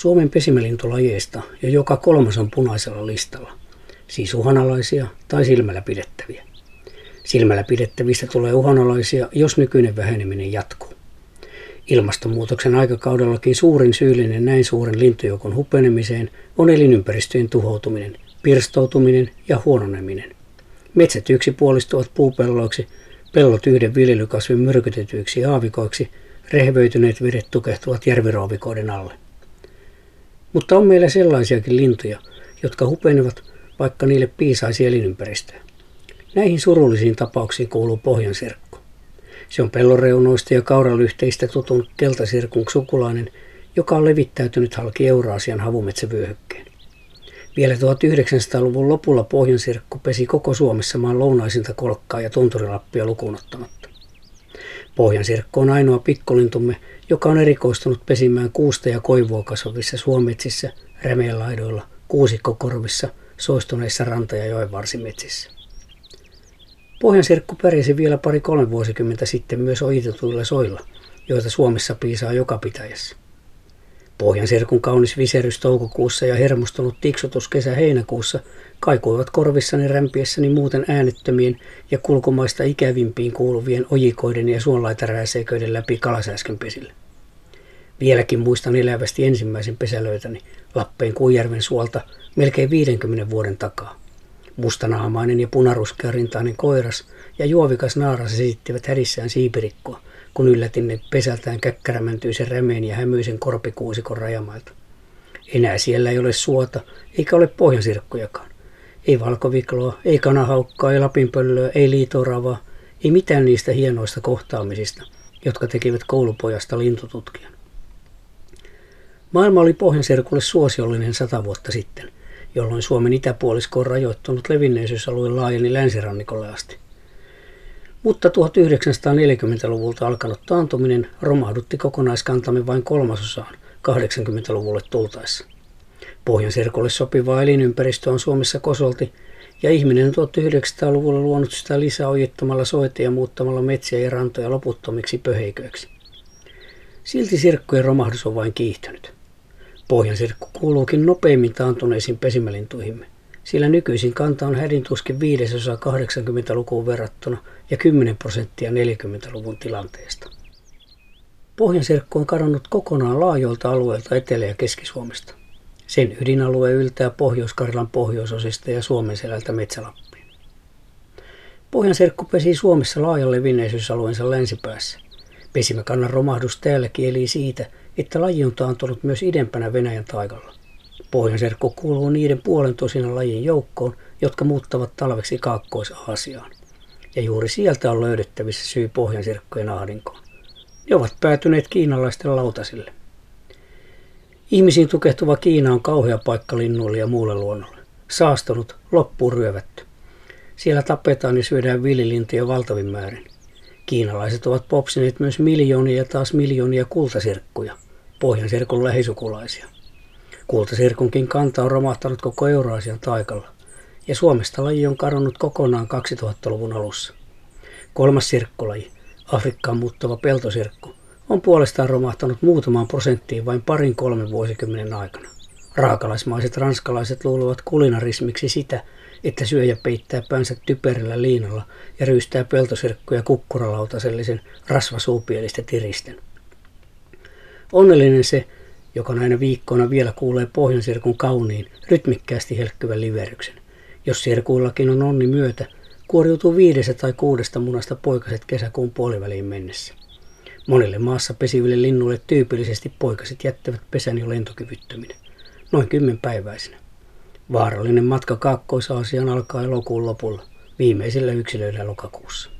Suomen pesimälintulajeista jo joka kolmas on punaisella listalla, siis uhanalaisia tai silmällä pidettäviä. Silmällä pidettävistä tulee uhanalaisia, jos nykyinen väheneminen jatkuu. Ilmastonmuutoksen aikakaudellakin suurin syyllinen näin suuren lintujoukon hupenemiseen on elinympäristöjen tuhoutuminen, pirstoutuminen ja huononeminen. Metsät yksipuolistuvat puupelloiksi, pellot yhden viljelykasvin myrkytetyiksi aavikoiksi, rehvöityneet vedet tukehtuvat järviroovikoiden alle. Mutta on meillä sellaisiakin lintuja, jotka hupenevat, vaikka niille piisaisi elinympäristöä. Näihin surullisiin tapauksiin kuuluu pohjanserkku. Se on pelloreunoista ja kauralyhteistä tutun keltasirkun sukulainen, joka on levittäytynyt halki Euraasian havumetsävyöhykkeen. Vielä 1900-luvun lopulla pohjansirkku pesi koko Suomessa maan lounaisinta kolkkaa ja tunturilappia lukuun ottamatta. Pohjansirkku on ainoa pikkulintumme, joka on erikoistunut pesimään kuusta ja koivua kasvavissa suometsissä, rämeenlaidoilla, kuusikkokorvissa, soistuneissa ranta- ja joenvarsimetsissä. Pohjansirkku pärjäsi vielä pari-kolme vuosikymmentä sitten myös ojitetuilla soilla, joita Suomessa piisaa joka pitäjässä. Pohjansirkun kaunis viserys toukokuussa ja hermostunut tiksutus kesä-heinäkuussa kaikuivat korvissani rämpiessäni muuten äänettömien ja kulkumaista ikävimpiin kuuluvien ojikoiden ja suonlaitarääseiköiden läpi kalasääskönpesille. Vieläkin muistan elävästi ensimmäisen pesälöitäni Lappeen Kuijärven suolta melkein 50 vuoden takaa. Mustanaamainen ja punaruskea rintainen koiras ja juovikas naaras esittivät hädissään siipirikkoa, kun yllätin ne pesältään käkkärämäntyisen rämeen ja hämyisen korpikuusikon rajamailta. Enää siellä ei ole suota, eikä ole pohjansirkkojakaan. Ei valkovikloa, ei kanahaukkaa, ei lapinpöllöä, ei liitoravaa, ei mitään niistä hienoista kohtaamisista, jotka tekivät koulupojasta lintututkijan. Maailma oli pohjanserkulle suosiollinen sata vuotta sitten – jolloin Suomen itäpuolisko on rajoittunut levinneisyysalue laajeni länsirannikolle asti. Mutta 1940-luvulta alkanut taantuminen romahdutti kokonaiskantamme vain kolmasosaan 80-luvulle tultaessa. Pohjanserkolle sopivaa elinympäristöä on Suomessa kosolti, ja ihminen on 1900-luvulla luonut sitä lisää ojittamalla soita ja muuttamalla metsiä ja rantoja loputtomiksi pöheiköiksi. Silti sirkkujen romahdus on vain kiihtynyt. Pohjansirkku kuuluukin nopeimmin taantuneisiin pesimälintuihimme, sillä nykyisin kanta on hädin tuskin viidesosa 80-lukuun verrattuna ja 10 prosenttia 40-luvun tilanteesta. Pohjansirkku on kadonnut kokonaan laajoilta alueilta Etelä- ja Keski-Suomesta. Sen ydinalue yltää Pohjois-Karjalan pohjoisosista ja Suomen selältä Metsälappiin. Pohjanserkku pesi Suomessa laajan levinneisyysalueensa länsipäässä. Pesimäkannan romahdus täälläkin eli siitä, että laji on taantunut myös idempänä Venäjän taikalla. Pohjanserkku kuuluu niiden puolen tosinan lajin joukkoon, jotka muuttavat talveksi Kaakkois-Aasiaan. Ja juuri sieltä on löydettävissä syy pohjanserkkojen ahdinkoon. Ne ovat päätyneet kiinalaisten lautasille. Ihmisiin tukehtuva Kiina on kauhea paikka linnuille ja muulle luonnolle. Saastunut, loppuun ryövätty. Siellä tapetaan ja syödään villilintuja valtavin määrin. Kiinalaiset ovat popsineet myös miljoonia ja taas miljoonia kultasirkkuja, pohjanserkun lähisukulaisia. Kultasirkunkin kanta on romahtanut koko Euraasian taikalla, ja Suomesta laji on kadonnut kokonaan 2000-luvun alussa. Kolmas sirkkulaji, Afrikkaan muuttava peltosirkku, on puolestaan romahtanut muutamaan prosenttiin vain parin kolmen vuosikymmenen aikana. Raakalaismaiset ranskalaiset luuluvat kulinarismiksi sitä, että syöjä peittää päänsä typerillä liinalla ja ryystää peltosirkkuja kukkuralautasellisen rasvasuupielistä tiristen. Onnellinen se, joka näinä viikkoina vielä kuulee pohjansirkun kauniin, rytmikkäästi helkkyvän liveryksen. Jos sirkuillakin on onni myötä, kuoriutuu viidestä tai kuudesta munasta poikaset kesäkuun puoliväliin mennessä. Monille maassa pesiville linnuille tyypillisesti poikaset jättävät pesän jo lentokyvyttöminä, noin kymmenpäiväisenä. Vaarallinen matka Kaakkois-Aasiaan alkaa elokuun lopulla, viimeisillä yksilöillä lokakuussa.